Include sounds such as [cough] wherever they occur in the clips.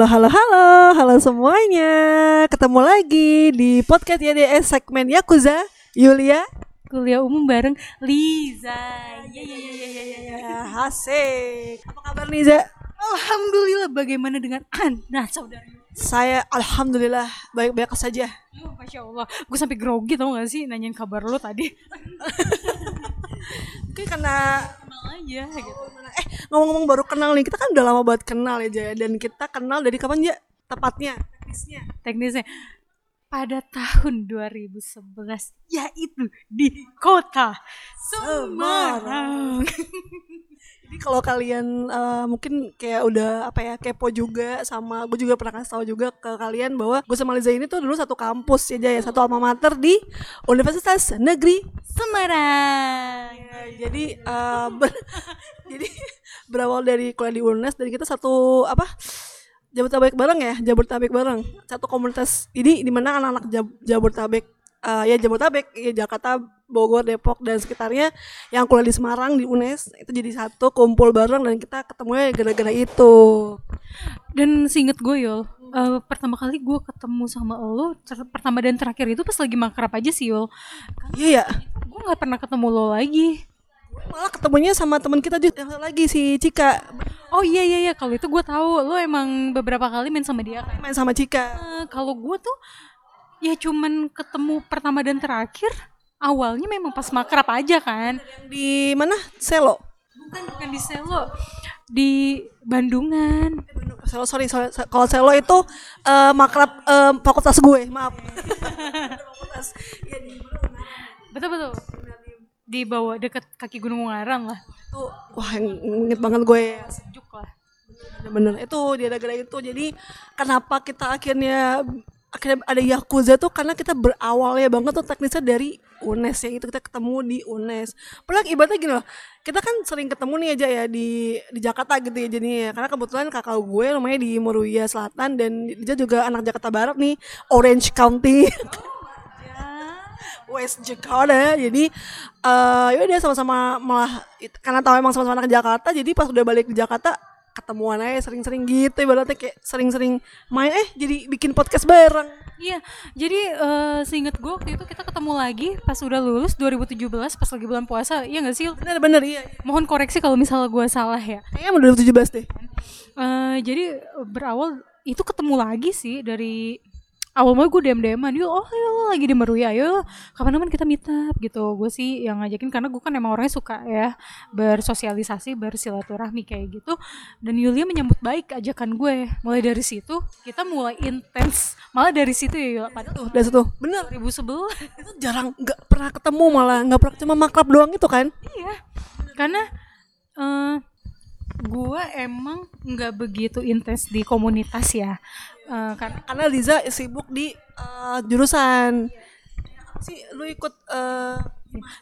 Halo, halo, halo, halo semuanya. Ketemu lagi di podcast YDS segmen Yakuza. Yulia. kuliah umum bareng Liza. Ya ya ya ya ya ya. Asik. Apa kabar nih, Za? Alhamdulillah bagaimana dengan Anda saudara? Saya alhamdulillah baik-baik saja. Oh, Masya Allah, gue sampai grogi tau gak sih nanyain kabar lo tadi [laughs] Mungkin karena Kenal aja gitu eh ngomong-ngomong baru kenal nih. Kita kan udah lama banget kenal ya, Jaya. Dan kita kenal dari kapan, ya? Tepatnya, teknisnya. Teknisnya pada tahun 2011 yaitu di kota Semarang. [laughs] Jadi kalau kalian eh, mungkin kayak udah apa ya kepo juga sama gue juga pernah kasih tahu juga ke kalian bahwa gue sama Liza ini tuh dulu satu kampus ya Jaya, satu alma mater di Universitas Negeri Semarang. Ya, jadi eh, [laughs] ber- jadi berawal dari kuliah di UNES dan kita satu apa Jabodetabek bareng ya Jabodetabek bareng. Satu komunitas. Ini di mana anak-anak Jab- Jabodetabek eh, ya Jabodetabek ya Jakarta Bogor Depok dan sekitarnya yang kuliah di Semarang di UNES itu jadi satu kumpul bareng dan kita ketemunya gara-gara itu Dan seinget gue Yul, eh, pertama kali gue ketemu sama lo, pertama dan terakhir itu pas lagi makrab aja sih Yul. iya ya Gue nggak pernah ketemu lo lagi. malah ketemunya sama teman kita juga lagi si Cika Oh iya iya iya, kalau itu gue tahu lo emang beberapa kali main sama dia kan. main sama Cika Eh, kalau gue tuh ya cuman ketemu pertama dan terakhir awalnya memang pas makrab aja kan. yang di mana Selo Bukan bukan di Selo, di Bandungan. Selo sorry, sorry. kalau Selo itu eh, makrab eh, fakultas gue maaf [laughs] ya di Betul betul. Di bawah deket kaki Gunung Ungaran lah. itu wah inget banget gue ya. Sejuk lah. bener itu dia gara-gara itu jadi kenapa kita akhirnya akhirnya ada Yakuza tuh karena kita berawalnya banget tuh teknisnya dari UNES ya itu kita ketemu di UNES. Padahal ibaratnya gini loh kita kan sering ketemu nih aja ya di di Jakarta gitu ya jadinya ya. Karena kebetulan kakak gue namanya di Moruya Selatan dan dia juga anak Jakarta Barat nih Orange County. [laughs] West Jakarta. Jadi eh ya udah sama-sama malah karena tahu emang sama-sama anak Jakarta jadi pas udah balik di Jakarta ketemuan aja sering-sering gitu ibaratnya kayak sering-sering main eh jadi bikin podcast bareng Iya, jadi eh seinget gue waktu itu kita ketemu lagi pas udah lulus 2017 pas lagi bulan puasa, iya gak sih? bener-bener iya Mohon koreksi kalau misalnya gue salah ya. kayaknya mau 2017 deh Eh jadi eh, berawal itu ketemu lagi sih dari awal mula gue dem deman yuk oh ya lo lagi di Meruya ayo kapan-kapan kita meet up gitu. Gue sih yang ngajakin karena gue kan emang orangnya suka ya bersosialisasi bersilaturahmi kayak gitu. Dan Yulia menyambut baik ajakan gue mulai dari situ kita mulai intens. Malah dari situ ya Yul pada tuh. Dari situ. Bener. 2011 itu jarang nggak pernah ketemu malah. Nggak pernah cuma makrab doang itu kan? Iya, karena eh gue emang nggak begitu intens di komunitas ya, Eh, karena karena Liza sibuk di eh, jurusan. Si lu ikut eh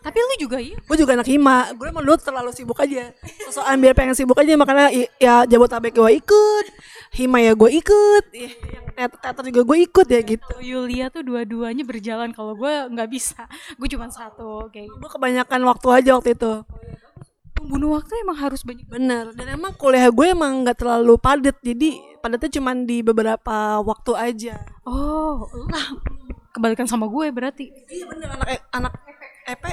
tapi lu juga iya. gue juga anak hima. Gue emang dulu terlalu sibuk aja. Sosokan biar pengen sibuk aja makanya ya jabotabek gue ikut. Hima ya gue ikut. Ya, yang teater, teater juga gue ikut ya gitu. Yulia tuh dua-duanya berjalan. Kalau gue nggak bisa, gue cuma satu kayak gitu. gue kebanyakan waktu aja waktu itu Membunuh waktu emang harus banyak. bener dan emang kuliah gue emang nggak terlalu padat jadi padatnya cuma di beberapa waktu aja Oh, lah kebalikan sama gue berarti. iya bener anak e- anak EP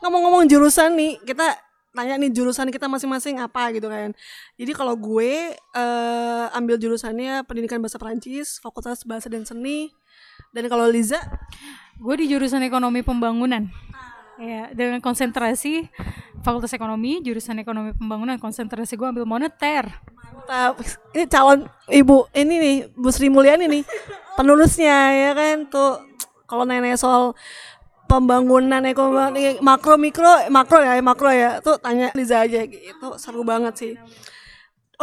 ngomong-ngomong jurusan nih kita tanya nih jurusan kita masing-masing apa gitu kan jadi kalau gue eh, ambil jurusannya pendidikan bahasa Perancis fakultas bahasa dan seni dan kalau Liza Gue di jurusan ekonomi pembangunan. Ya, dengan konsentrasi Fakultas Ekonomi, jurusan Ekonomi Pembangunan, konsentrasi gue ambil moneter. mantap. Ini calon ibu ini nih Bu Sri Mulyani nih penulisnya ya kan? Tuh kalau nanya soal pembangunan ekonomi makro mikro makro ya makro ya tuh tanya Liza aja gitu. Seru banget sih.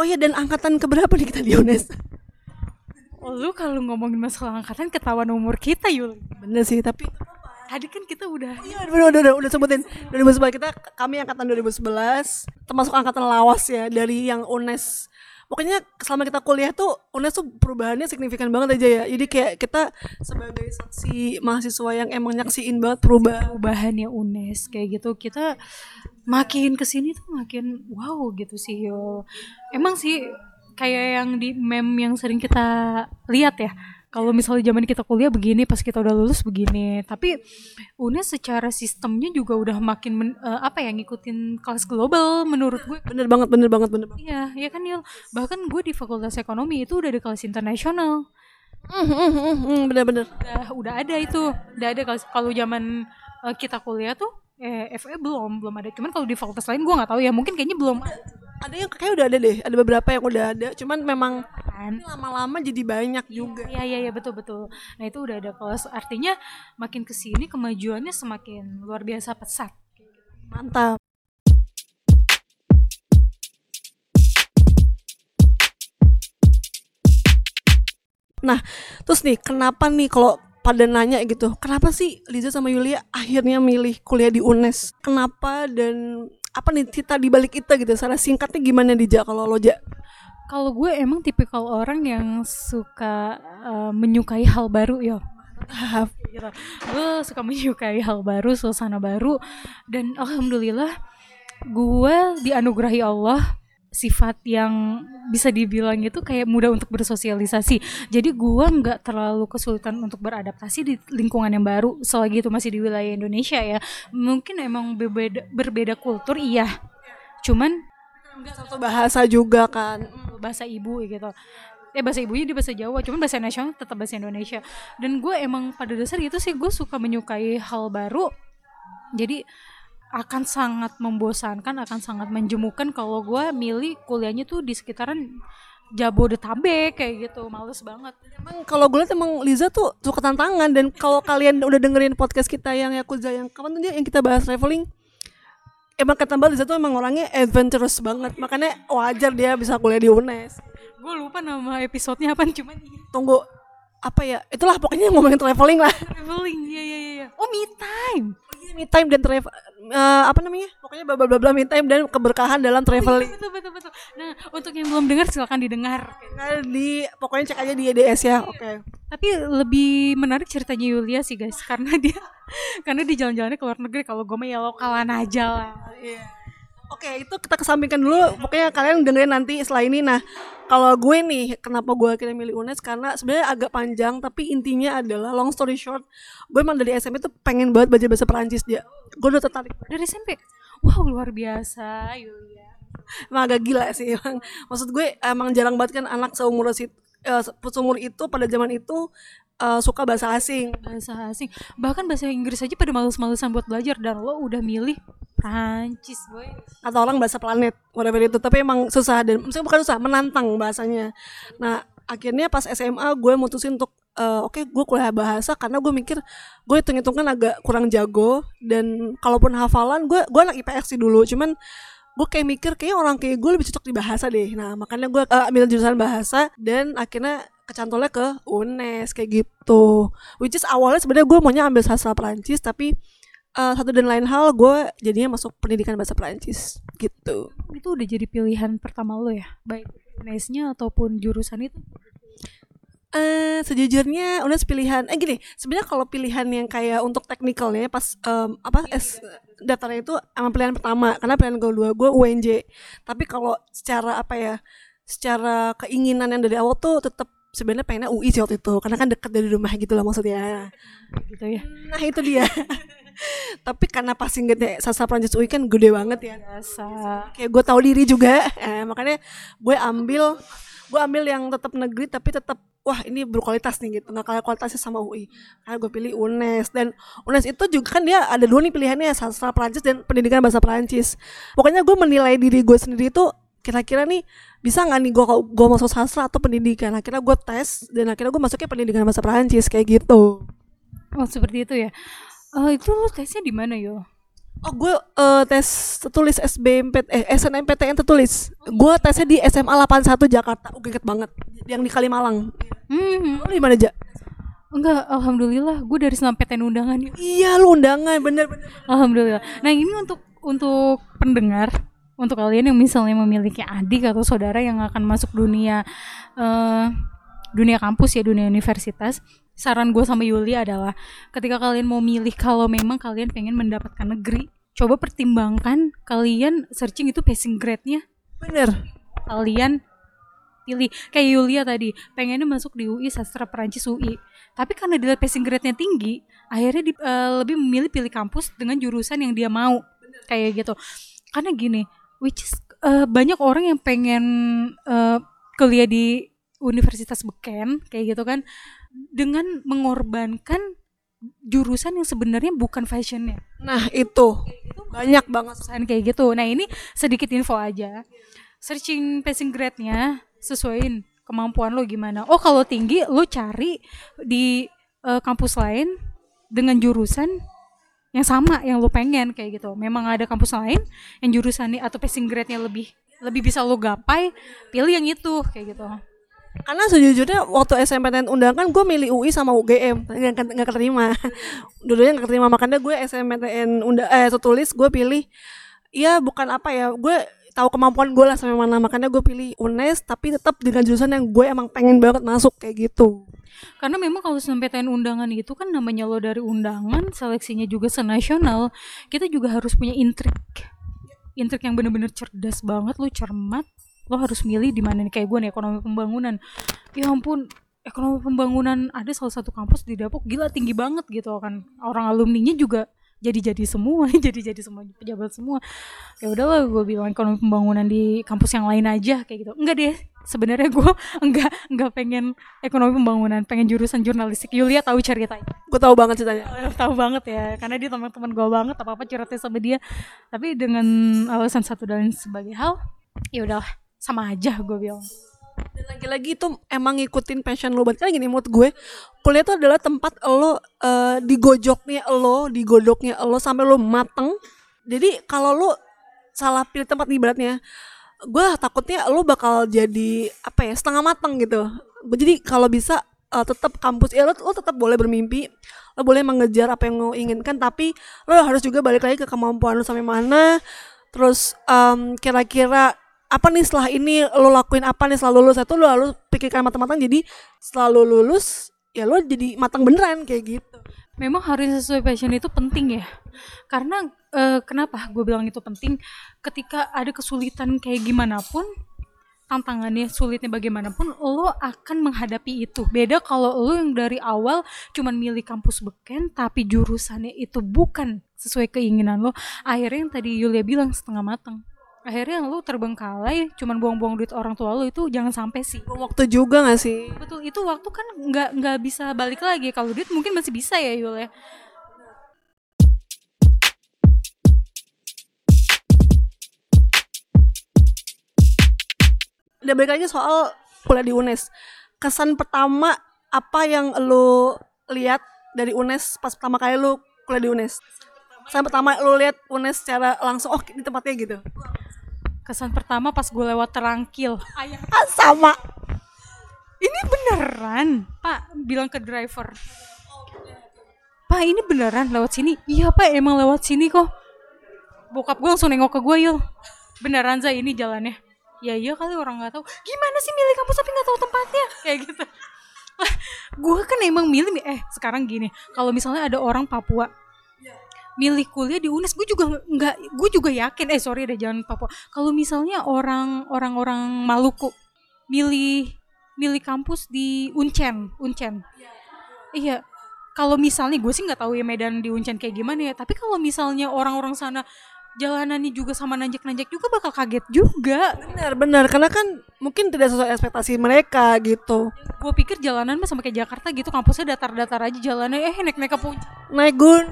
Oh ya dan angkatan keberapa nih kita di UNES? Oh, lu kalau ngomongin masalah angkatan ketahuan umur kita, Yul. bener sih tapi Tadi kan kita udah Iya, udah, udah, udah, udah sebutin. 2011 kita kami angkatan 2011 termasuk angkatan lawas ya dari yang UNES. Pokoknya selama kita kuliah tuh UNES tuh perubahannya signifikan banget aja ya. Jadi kayak kita sebagai saksi mahasiswa yang emang nyaksiin banget perubahan. Perubahannya UNES kayak gitu kita makin ke sini tuh makin wow gitu sih yo. Emang sih kayak yang di meme yang sering kita lihat ya kalau misalnya zaman kita kuliah begini pas kita udah lulus begini. Tapi UNES secara sistemnya juga udah makin men- eh, apa ya ngikutin kelas global menurut gue. Bener banget bener banget bener banget. Iya ya kan Yul bahkan gue di fakultas ekonomi itu udah ada kelas internasional. Hmm, hmm, hmm, bener bener. Udah udah ada itu. Udah ada kalau zaman eh, kita kuliah tuh eh FE belum belum ada. Cuman kalau di fakultas lain gue nggak tahu ya. Mungkin kayaknya belum ada ada yang kayak udah ada deh ada beberapa yang udah ada cuman memang kan. ini lama-lama jadi banyak juga. Iya iya iya betul betul. Nah itu udah ada. Kelas artinya makin ke sini kemajuannya semakin luar biasa pesat. mantap. Nah terus nih kenapa nih kalau pada nanya gitu kenapa sih Liza sama Yulia akhirnya milih kuliah di UNES? Kenapa dan apa nih cerita di balik itu gitu secara singkatnya gimana Dija kalau lo Ja Kalau gue emang tipikal orang yang suka eh, menyukai hal baru ya. Gitu. Gue suka menyukai hal baru, suasana baru dan alhamdulillah gue dianugerahi Allah sifat yang bisa dibilang itu kayak mudah untuk bersosialisasi. Jadi gua nggak terlalu kesulitan untuk beradaptasi di lingkungan yang baru selagi itu masih di wilayah Indonesia ya. Mungkin emang berbeda berbeda kultur iya. Cuman nggak satu bahasa juga kan bahasa ibu gitu. Eh bahasa ibunya di bahasa Jawa, cuman bahasa nasional tetap bahasa Indonesia. Dan gue emang pada dasar gitu sih gue suka menyukai hal baru. Jadi akan sangat membosankan, akan sangat menjemukan kalau gue milih kuliahnya tuh di sekitaran Jabodetabek kayak gitu, males banget. Emang kalau gue liat emang Liza tuh suka tantangan. Dan kalau kalian udah dengerin podcast kita yang Yakuza yang kapan tuh dia yang kita bahas traveling? Emang kata Mbak Liza tuh emang orangnya adventurous banget. Makanya wajar dia bisa kuliah di UNES. Gue lupa nama episodenya apa, cuman iya. tunggu apa ya itulah pokoknya ngomongin traveling lah traveling, iya iya iya. Oh me time. me time dan travel eh, apa namanya pokoknya bla bla bla me time dan keberkahan dalam traveling Betul betul betul. Nah untuk yang belum dengar silakan didengar. nah, di pokoknya cek aja di EDS ya oke Tapi lebih menarik ceritanya Yulia sih guys, karena dia [laughs] karena di jalan-jalannya ke luar negeri. Kalau gue mah ya lokalan aja lah. Iya. Oke, itu kita kesampingkan dulu. Pokoknya kalian dengerin nanti setelah ini. Nah, kalau gue nih, kenapa gue akhirnya milih UNES? Karena sebenarnya agak panjang, tapi intinya adalah long story short, gue emang dari SMP tuh pengen banget baca bahasa Perancis dia. Gue udah tertarik. Dari SMP. Wow luar biasa Yulia. Emang agak gila sih. Emang. Maksud gue emang jarang banget kan anak seumur si, eh, seumur itu pada zaman itu eh, suka bahasa asing. Bahasa asing. Bahkan bahasa Inggris aja pada males-malesan buat belajar dan lo udah milih Prancis boy. atau orang bahasa planet whatever itu. Tapi emang susah dan maksudnya bukan susah menantang bahasanya. Nah akhirnya pas SMA gue mutusin untuk eh, oke gue kuliah bahasa karena gue mikir gue hitung hitungan agak kurang jago. Dan kalaupun hafalan gue gue anak IPS sih dulu. Cuman gue kayak mikir kayak orang kayak gue lebih cocok di bahasa deh. Nah makanya gue eh, ambil jurusan bahasa dan akhirnya kecantolnya ke UNES kayak gitu. Which is awalnya sebenarnya gue maunya ambil sastra Perancis tapi eh, satu dan lain hal gue jadinya masuk pendidikan bahasa Perancis gitu Itu udah jadi pilihan pertama lo ya? Baik UNES-nya ataupun jurusan itu? eh sejujurnya udah pilihan eh gini sebenarnya kalau pilihan yang kayak untuk teknikalnya pas em, apa S daftarnya itu emang pilihan pertama karena pilihan kedua gue UNJ tapi kalau secara apa ya secara keinginan yang dari awal tuh tetap sebenarnya pengennya UI sih waktu itu karena kan deket dari rumah gitu lah maksudnya Gitu ya. nah itu dia [laughs] tapi karena passing grade sastra Prancis UI kan gede banget ya. Biasa. kayak gue tahu diri juga. Eh, makanya gue ambil gue ambil yang tetap negeri tapi tetap wah ini berkualitas nih gitu. Nggak kalah kualitasnya sama UI karena gue pilih UNES. Dan UNES itu juga kan dia ada dua nih pilihannya sastra Prancis dan pendidikan bahasa Prancis. Pokoknya gue menilai diri gue sendiri tuh kira-kira nih bisa nggak nih gue gue masuk sastra atau pendidikan? Akhirnya gue tes dan akhirnya gue masuknya pendidikan bahasa Prancis kayak gitu. Oh seperti itu ya. Eh itu lo tesnya di mana yo? Oh gue eh, tes tertulis SBMPT eh SNMPTN tertulis. Gue tesnya di SMA 81 Jakarta. Gue inget banget. Yang di Kalimalang. Hmm, Lu di mana aja? enggak, alhamdulillah gue dari SNMPTN undangan ya. Iya lu undangan bener-bener. Alhamdulillah. Nah ini untuk untuk pendengar, untuk kalian yang misalnya memiliki adik atau saudara yang akan masuk dunia eh dunia kampus ya dunia universitas, saran gue sama Yuli adalah ketika kalian mau milih kalau memang kalian pengen mendapatkan negeri, coba pertimbangkan kalian searching itu passing grade-nya. Bener. kalian pilih. Kayak Yulia tadi pengennya masuk di UI sastra Perancis UI tapi karena dilihat passing grade-nya tinggi akhirnya di, eh, lebih memilih pilih kampus dengan jurusan yang dia mau. Kayak gitu. Karena gini which is eh, banyak orang yang pengen eh, kuliah di Universitas Beken kayak gitu kan dengan mengorbankan jurusan yang sebenarnya bukan fashionnya Nah, itu banyak banget. perusahaan kayak gitu. Nah ini sedikit info aja. Searching passing grade-nya sesuaiin kemampuan lo gimana. Oh kalau tinggi lo cari di eh, kampus lain dengan jurusan yang sama yang lo pengen kayak gitu. Memang ada kampus lain yang jurusannya atau passing grade-nya lebih lebih bisa lo gapai, pilih yang itu kayak gitu. Karena sejujurnya waktu SMPTN undangan gue milih UI sama UGM nggak nggak keterima. [laughs] Dulunya nggak keterima makanya gue SMPTN unda eh tulis gue pilih ya bukan apa ya gue tahu kemampuan gue lah sampai mana makanya gue pilih UNES tapi tetap dengan jurusan yang gue emang pengen banget masuk kayak gitu. Karena memang kalau SNMPTN undangan itu kan namanya lo dari undangan, seleksinya juga senasional, kita juga harus punya intrik. Intrik yang bener-bener cerdas banget, lo cermat, lo harus milih di mana nih kayak gue nih ekonomi pembangunan. Ya ampun, ekonomi pembangunan ada salah satu kampus di Depok gila tinggi banget gitu kan. Orang alumninya juga jadi-jadi semua, [laughs] jadi-jadi semua pejabat semua. Ya udahlah gue bilang ekonomi pembangunan di kampus yang lain aja kayak gitu. Enggak deh, sebenarnya gue [laughs] enggak enggak pengen ekonomi pembangunan, pengen jurusan jurnalistik. Yulia tahu ceritanya. Gue tahu banget ceritanya. Eh, tahu banget ya karena dia teman-teman gue banget apa apa curhatnya sama dia tapi dengan alasan satu dan sebagai hal ya udahlah sama aja gue bilang Dan lagi-lagi itu emang ngikutin passion lo banget. Karena gini menurut gue, kuliah itu adalah tempat lo eh, digojoknya lo, digodoknya lo sampai lo mateng. Jadi kalau lo salah pilih tempat ibaratnya, gue takutnya lo bakal jadi apa ya setengah mateng gitu. Jadi kalau bisa eh, tetap kampus ya lo, lo tetap boleh bermimpi, lo boleh mengejar apa yang lo inginkan, tapi lo harus juga balik lagi ke kemampuan lo sampai mana. Terus em, kira-kira apa nih setelah ini lo lakuin apa nih setelah lulus? Itu lo harus pikirkan matang-matang jadi setelah lo lulus ya lo jadi matang beneran kayak gitu. Memang harus sesuai passion itu penting ya. Karena eh, kenapa gue bilang itu penting? Ketika ada kesulitan kayak gimana pun tantangannya sulitnya bagaimanapun lo akan menghadapi itu. Beda kalau lo yang dari awal cuman milih kampus beken tapi jurusannya itu bukan sesuai keinginan lo. Akhirnya yang tadi Yulia bilang setengah matang akhirnya lo terbengkalai cuman buang-buang duit orang tua lo itu jangan sampai sih. Buang waktu juga gak sih? Betul itu waktu kan nggak nggak bisa balik lagi. Kalau duit mungkin masih bisa ya Yul ya. Udah balik lagi soal kuliah di UNES. Kesan pertama apa yang lo lihat dari UNES pas pertama kali lo kuliah di UNES? Kesan pertama lo lihat UNES secara langsung oh di tempatnya gitu kesan pertama pas gue lewat terangkil. Ayah. Ah, sama. Ini beneran? Pak bilang ke driver. Pak ini beneran lewat sini? Iya pak emang lewat sini kok. Bokap gue langsung nengok ke gue yul. Beneran za ini jalannya. Ya iya kali orang nggak tahu. Gimana sih milih kampus tapi nggak tahu tempatnya? Kayak gitu. [laughs] Gue kan emang milih eh sekarang gini. Kalau misalnya ada orang Papua milih kuliah di UNES gue juga nggak gue juga yakin eh sorry deh jangan Papua. Kalau misalnya orang orang orang Maluku milih milih kampus di Uncen Uncen. Iya kalau misalnya gue sih nggak tahu ya Medan di Uncen kayak gimana ya tapi kalau misalnya orang-orang sana jalanannya juga sama nanjak-nanjak juga bakal kaget juga. Benar benar karena kan mungkin tidak sesuai ekspektasi mereka gitu. Gue pikir jalanan mah sama kayak Jakarta gitu kampusnya datar-datar aja jalannya eh naik-naik ke puncak. Naik gun.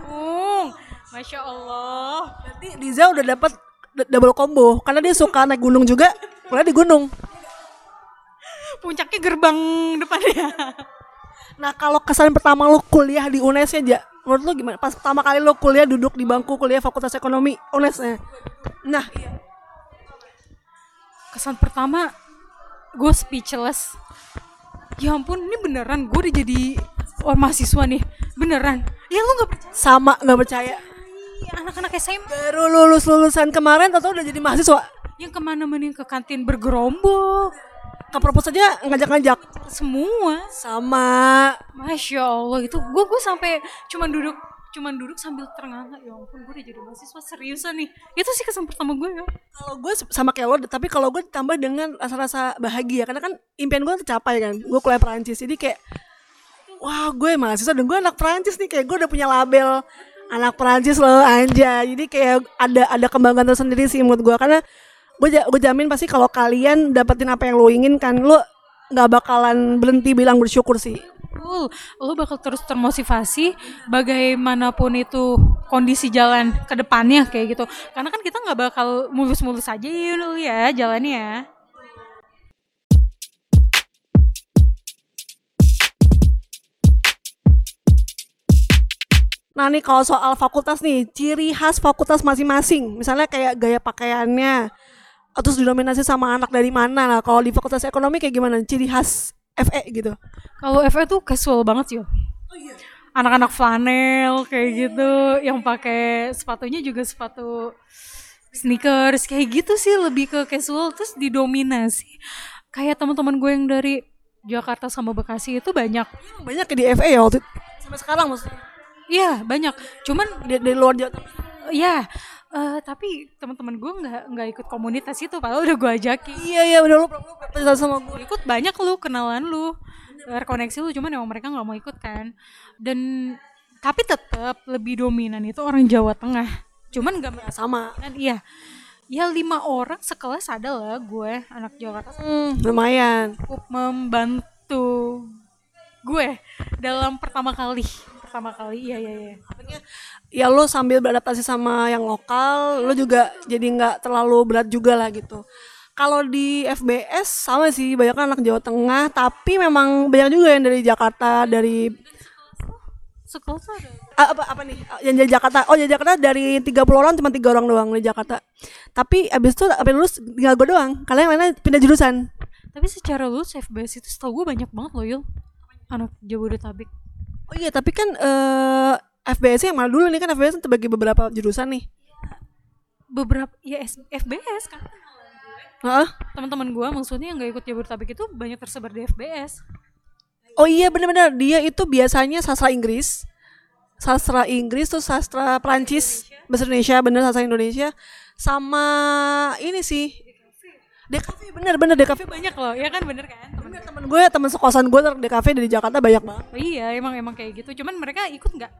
Masya Allah. Berarti Diza udah dapat double combo karena dia suka naik gunung juga kuliah di gunung. Puncaknya gerbang depannya. Nah kalau kesan pertama lu kuliah di UNES ya Ja, menurut lu gimana? Pas pertama kali lu kuliah duduk di bangku kuliah fakultas ekonomi UNES-nya nah kesan pertama gue speechless. Ya ampun ini beneran gue udah jadi orang mahasiswa nih. Beneran. Ya lu nggak percaya? Sama nggak percaya Ih, anak-anak SMA baru lulus lulusan kemarin atau udah jadi mahasiswa. Yang ke mana-mana ke kantin bergerombol? Ke perpus aja ngajak-ngajak. Semua. Sama. Masya allah itu gue gue sampai cuman duduk cuman duduk sambil terengah ya ampun gue udah jadi mahasiswa seriusan nih. Itu sih kesan pertama gue ya. Kalau gue sama kayak lo, tapi kalau gue ditambah dengan rasa-rasa bahagia karena kan impian gue tercapai kan. Gue kuliah Perancis, jadi kayak wah gue mahasiswa dan gue anak Perancis nih kayak gue udah punya label anak Perancis loh anja. Jadi kayak ada ada kebanggaan tersendiri sih menurut gue karena gue gue jamin pasti kalau kalian dapetin apa yang lo inginkan, lo nggak bakalan berhenti bilang bersyukur sih. Betul, lo bakal terus termotivasi bagaimanapun itu kondisi jalan ke depannya kayak gitu. Karena kan kita nggak bakal mulus-mulus aja ya ya jalannya Nah nih kalau soal fakultas nih, ciri khas fakultas masing-masing, misalnya kayak gaya pakaiannya, terus didominasi sama anak dari mana lah. Kalau di fakultas ekonomi kayak gimana? Ciri khas FE gitu. Kalau FE tuh casual banget sih. Yo. Anak-anak flanel kayak gitu, yang pakai sepatunya juga sepatu sneakers kayak gitu sih lebih ke casual terus didominasi. Kayak teman-teman gue yang dari Jakarta sama Bekasi itu banyak. Banyak ya di FE ya waktu itu. Sampai sekarang maksudnya. Iya banyak. Cuman Di- dari luar Jawa Tengah. ya eh, tapi teman-teman gue nggak nggak ikut komunitas itu padahal udah gue ajakin. Iya iya udah lu cerita sama gue. ikut banyak lu kenalan lu terkoneksi lu cuman emang mereka nggak mau ikut kan dan tapi tetap lebih dominan itu orang Jawa Tengah cuman nggak Sama. dan iya ya lima orang sekelas ada lah gue anak Jakarta Hmm, lumayan. cukup membantu gue dalam pertama kali pertama kali. Iya iya iya. Ya lu sambil beradaptasi sama yang lokal, lu juga jadi nggak terlalu berat juga lah gitu. Kalau di FBS sama sih banyak kan anak Jawa Tengah, tapi memang banyak juga yang dari Jakarta, dari sekelas ada? Ah, apa apa nih? Yang dari Jakarta. Oh dari Jakarta dari 30 orang cuma tiga orang doang di Jakarta. Tapi abis itu abis lulus tinggal gue doang. Kalian yang lainnya pindah jurusan. Tapi secara lulus FBS itu setahu gue banyak banget loh Yul. Anak Jabodetabek oh iya tapi kan eh FBS yang mana dulu nih? Kan FBS terbagi beberapa jurusan nih. Beberapa ya S- FBS kan. Heeh. teman-teman gue maksudnya yang nggak ikut Jabodetabek itu banyak tersebar di FBS oh iya benar-benar dia itu biasanya sastra Inggris. Sastra Inggris tuh sastra Prancis bahasa Indonesia bener sastra Indonesia. Sama ini sih DKV bener bener DKV banyak banyak loh ya kan? Bener kan? Temen temen gue temen sekosan gue DKV dari Jakarta banyak banget. Oh, iya emang emang kayak gitu. Cuman mereka ikut nggak?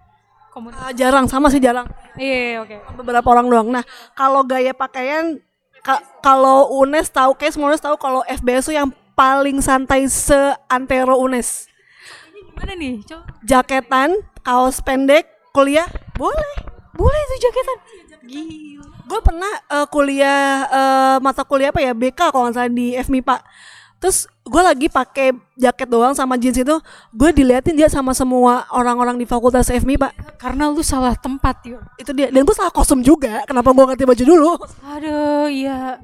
Komunitas? Ah, jarang sama sih jarang. Iya oke. Beberapa orang doang. Nah, kalau gaya pakaian ka- kalau UNES tahu kayak semua UNES tahu kalau FBS tuh yang paling santai seantero UNES. gimana nih coba Jaketan, kaos pendek, kuliah boleh. boleh itu jaketan gila Gue pernah eh, kuliah eh, mata kuliah apa ya BK kalau nggak salah di FMIPA. Terus gue lagi pakai jaket doang sama jeans itu, gue diliatin dia sama semua orang-orang di fakultas FMIPA. karena lu salah tempat yuk Itu dia. Dan gue salah kostum juga. Kenapa gue ganti baju dulu? aduh iya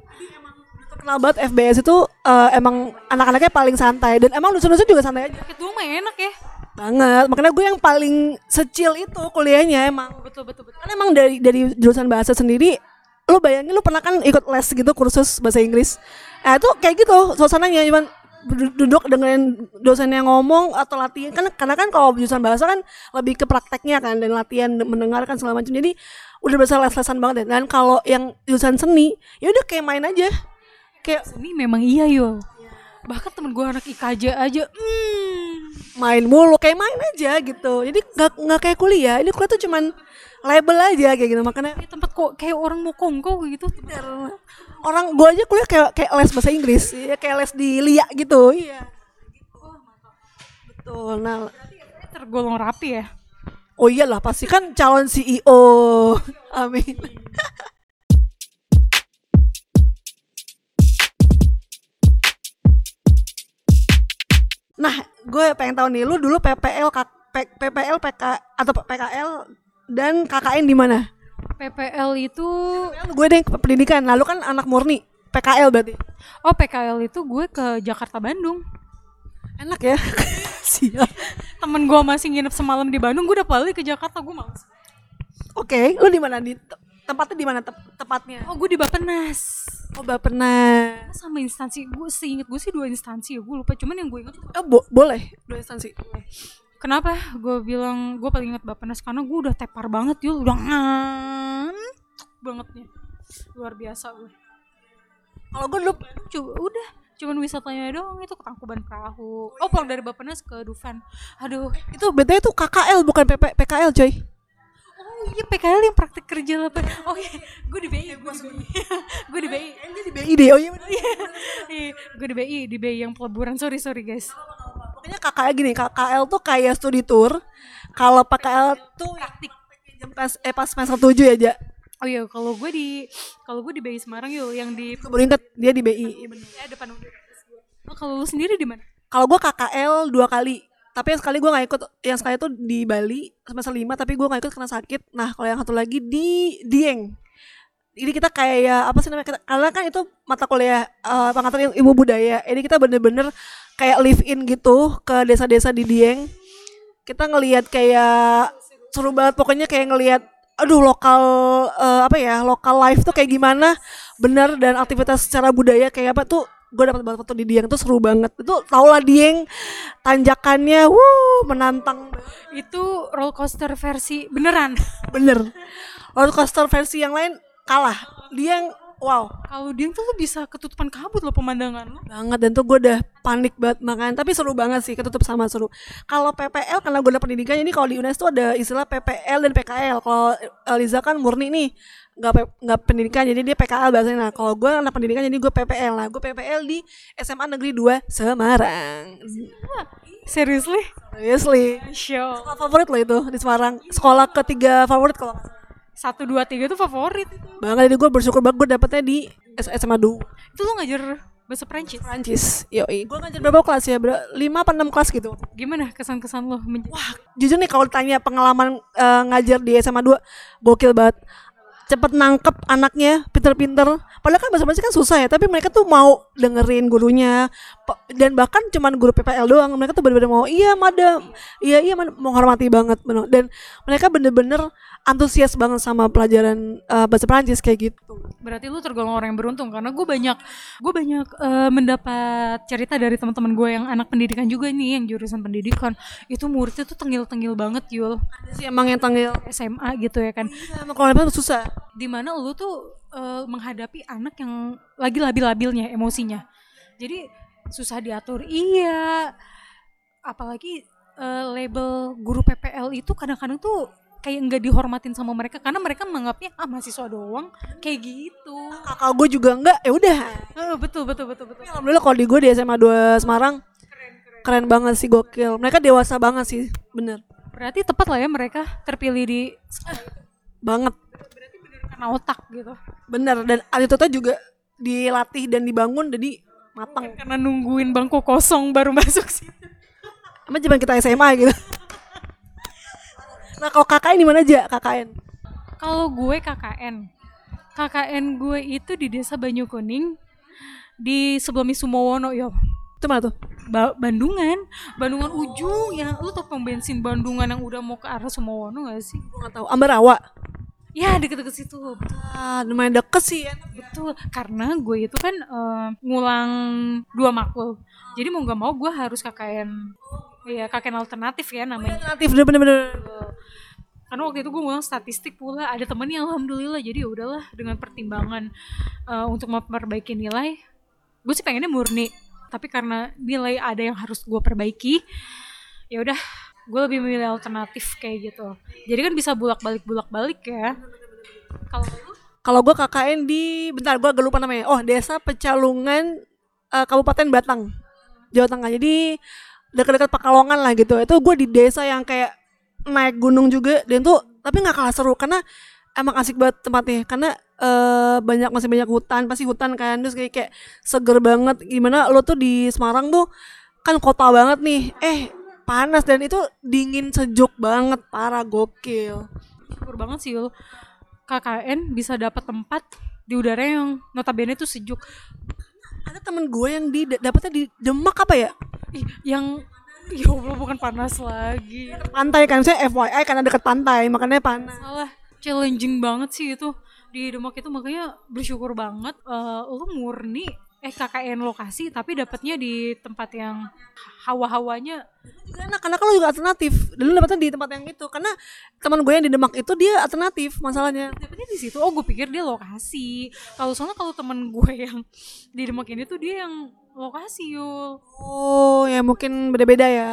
terkenal banget FBS itu eh, emang anak-anaknya paling santai dan emang lucu-lucu juga santai aja jaket doang mah enak ya banget. Makanya gue yang paling secil itu kuliahnya emang. Betul betul betul. Kan emang dari dari jurusan bahasa sendiri lu bayangin lu pernah kan ikut les gitu kursus bahasa Inggris. Nah itu kayak gitu suasananya. Cuman du- duduk dengan dosen yang ngomong atau latihan. Kan karena kan kalau jurusan bahasa kan lebih ke prakteknya kan dan latihan mendengarkan segala macam. Jadi udah berasa les-lesan banget dan kalau yang jurusan seni ya udah kayak main aja. Kayak ini memang iya yul bahkan temen gue anak IKJ aja hmm. Main mulu kayak main aja gitu. Jadi nggak nggak kayak kuliah. Ini kuliah tuh cuman label aja kayak gitu. Makanya kayak tempat kok kayak orang mau kongko gitu. Bener. orang gua aja kuliah kayak kayak les bahasa Inggris. Ya kayak les di Lia gitu. Iya. Betul. Nah tergolong rapi ya? Oh iyalah pasti kan calon CEO amin nah gue pengen tahu nih lu dulu PPL K- PPL PK atau PKL dan KKN di mana? PPL itu gue deh pendidikan. Lalu kan anak murni PKL berarti? Oh PKL itu gue ke Jakarta Bandung. Enak ya? [laughs] Siap. Temen gue masih nginep semalam di Bandung gue udah balik ke Jakarta gue males. Oke lu di mana di tempatnya di mana tep- tepatnya? Oh gue di Bapenas. Oh pernah sama instansi gue seinget gue sih dua instansi ya gue lupa. Cuman yang gue inget oh, bo- boleh. Dua instansi. Kenapa? Gue bilang gue paling inget Bapenas karena gue udah tepar banget yul. Udah ngantuk banget nih luar biasa gue Kalau gue dulu coba udah. Cuman wisatanya doang itu ke Tangkuban Perahu. Oh pulang dari Bapenas ke Dufan. Aduh. Itu BTW itu KKL bukan PP, PKL coy. Oh iya PKL yang praktek kerja lah oh iya gue di BI gue di BI [laughs] gue di BI Ini di BI deh. Oh iya. bener. Iya, gue di BI di BI yang peleburan sorry sorry guys Pokoknya KKL gini, KKL tuh kayak studi tour. Kalau PKL tuh praktik jam pas eh pas semester 7 ya, Ja. oh iya kalau gue di kalau gue di BI Semarang yuk yang di inget dia di BI. Iya ya depan oh, kalau lu sendiri di mana Kalau gue KKL dua kali. Tapi yang sekali gue gak ikut, yang sekali itu di Bali semester 5 tapi gue gak ikut karena sakit. Nah kalau yang satu lagi di Dieng. Jadi kita kayak apa sih namanya? Kita, karena kan itu mata kuliah eh, pengantar ilmu budaya. Jadi kita bener-bener kayak live in gitu ke desa-desa di Dieng. Kita ngelihat kayak seru banget pokoknya kayak ngelihat aduh lokal eh, apa ya lokal life tuh kayak gimana bener dan aktivitas secara budaya kayak apa tuh gue dapat banget foto di Dieng tuh seru banget. Itu tau lah Dieng tanjakannya wuh menantang itu roller coaster versi beneran. [laughs] Bener. Roller coaster versi yang lain kalah. Dieng wow. Kalau dia tuh lu bisa ketutupan kabut loh pemandangan banget dan tuh gue udah panik banget makan. Tapi seru banget sih ketutup sama seru. Kalau PPL karena gue udah pendidikan ini kalau di UNES tuh ada istilah PPL dan PKL kalau eh, Liza kan murni nih nggak nggak pendidikan jadi dia PKL bahasanya. Nah kalau gue anak pendidikan jadi gue PPL nah gue PPL di SMA Negeri 2 Semarang. Seriously? Seriously. Show sekolah favorit loh itu di Semarang. Sekolah ketiga favorit kalau satu dua tiga tuh favorit. Banget jadi gue bersyukur banget gue dapetnya di SMA 2 itu lu ngajar bahasa Prancis Prancis yoi. Gue ngajar berapa kelas ya? Ber- lima apa enam kelas gitu. Gimana kesan-kesan lo Wah, jujur nih kalau ditanya pengalaman eh, ngajar di SMA 2 gokil banget. Cepet nangkep anaknya, pinter-pinter. Padahal kan bahasa Prancis kan susah ya, tapi mereka tuh mau dengerin gurunya. Dan bahkan cuman guru PPL doang, mereka tuh bener-bener mau, iya madam, iya iya menghormati banget. Dan mereka bener-bener antusias banget sama pelajaran eh, bahasa Prancis kayak gitu. berarti lu tergolong orang yang beruntung karena gue banyak gue banyak eh, mendapat cerita dari teman-teman gue yang anak pendidikan juga nih yang jurusan pendidikan itu muridnya tuh tengil-tengil banget Yul Ada sih emang yang tanggil. SMA gitu ya kan Iya, emang kalau itu susah. di mana lu tuh eh, menghadapi anak yang lagi labil-labilnya emosinya jadi susah diatur iya apalagi eh, label guru PPL itu kadang-kadang tuh kayak nggak dihormatin sama mereka karena mereka menganggapnya ah mahasiswa doang kayak gitu Kakak gue juga enggak, ya udah. Eh, betul betul betul betul Tapi Alhamdulillah kalau di gue di SMA 2 Semarang keren banget sih gokil. Mereka dewasa banget sih, bener. berarti tepat lah ya mereka terpilih di Banget, karena otak gitu bener. Dan attitude-nya juga dilatih dan dibangun jadi matang. karena nungguin bangku kosong baru [laughs] masuk sih Emang zaman kita SMA gitu. Nah kalau KKN di mana aja KKN? Kalau gue KKN, KKN gue itu di desa Banyu Kuning di sebelum Sumowono yo. Itu mana tuh? Ba- Bandungan, Bandungan ujung yang lu tau pom bensin Bandungan yang udah mau ke arah Sumowono gak sih? Gue gak tahu. Ambarawa. Ya deket-deket situ. Ah, lumayan deket sih ya. Betul, karena gue itu kan eh, ngulang dua makul. Jadi mau gak mau gue harus KKN. Iya, KKN alternatif ya namanya. Alternatif bener-bener. Karena waktu itu gue ngulang statistik pula ada temen yang alhamdulillah jadi ya udahlah dengan pertimbangan eh, untuk memperbaiki nilai gue sih pengennya murni tapi karena nilai ada yang harus gue perbaiki ya udah gue lebih memilih alternatif kayak gitu jadi kan bisa bulak balik bulak balik ya kalau Kalau gue KKN di bentar gue agak lupa namanya. Oh, Desa Pecalungan eh, Kabupaten Batang. Jawa Tengah. Jadi dekat-dekat Pekalongan lah gitu. Itu gue di desa yang kayak naik gunung juga dan tuh tapi nggak kalah seru karena emang asik banget tempatnya karena eh, banyak masih banyak hutan pasti hutan kan terus kayak kayak seger banget gimana lo tuh di Semarang tuh kan kota banget nih eh panas dan itu dingin sejuk banget parah gokil. Syukur banget sih lu KKN bisa dapat tempat di udara yang notabene tuh sejuk. Ada temen gue yang di dapetnya di Demak apa ya? Ih, yang ya Allah bukan panas lagi. Pantai kan saya FYI karena deket pantai makanya panas. Salah challenging banget sih itu. Di Demak itu makanya bersyukur banget eh, lu murni eh KKN lokasi tapi dapatnya di tempat yang hawa-hawanya. Juga enak karena kalau juga alternatif. Dan lu dapetnya di tempat yang itu karena teman gue yang di Demak itu dia alternatif masalahnya. Dapetnya di situ. Oh gue pikir dia lokasi. Kalau soalnya kalau temen gue yang di Demak ini tuh dia yang lokasi yul oh ya mungkin beda-beda ya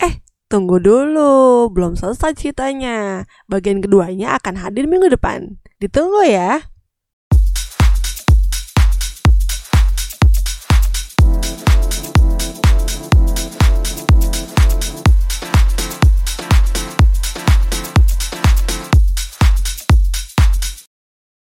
Eh, tunggu dulu. Belum selesai ceritanya. Bagian keduanya akan hadir minggu depan. Ditunggu ya.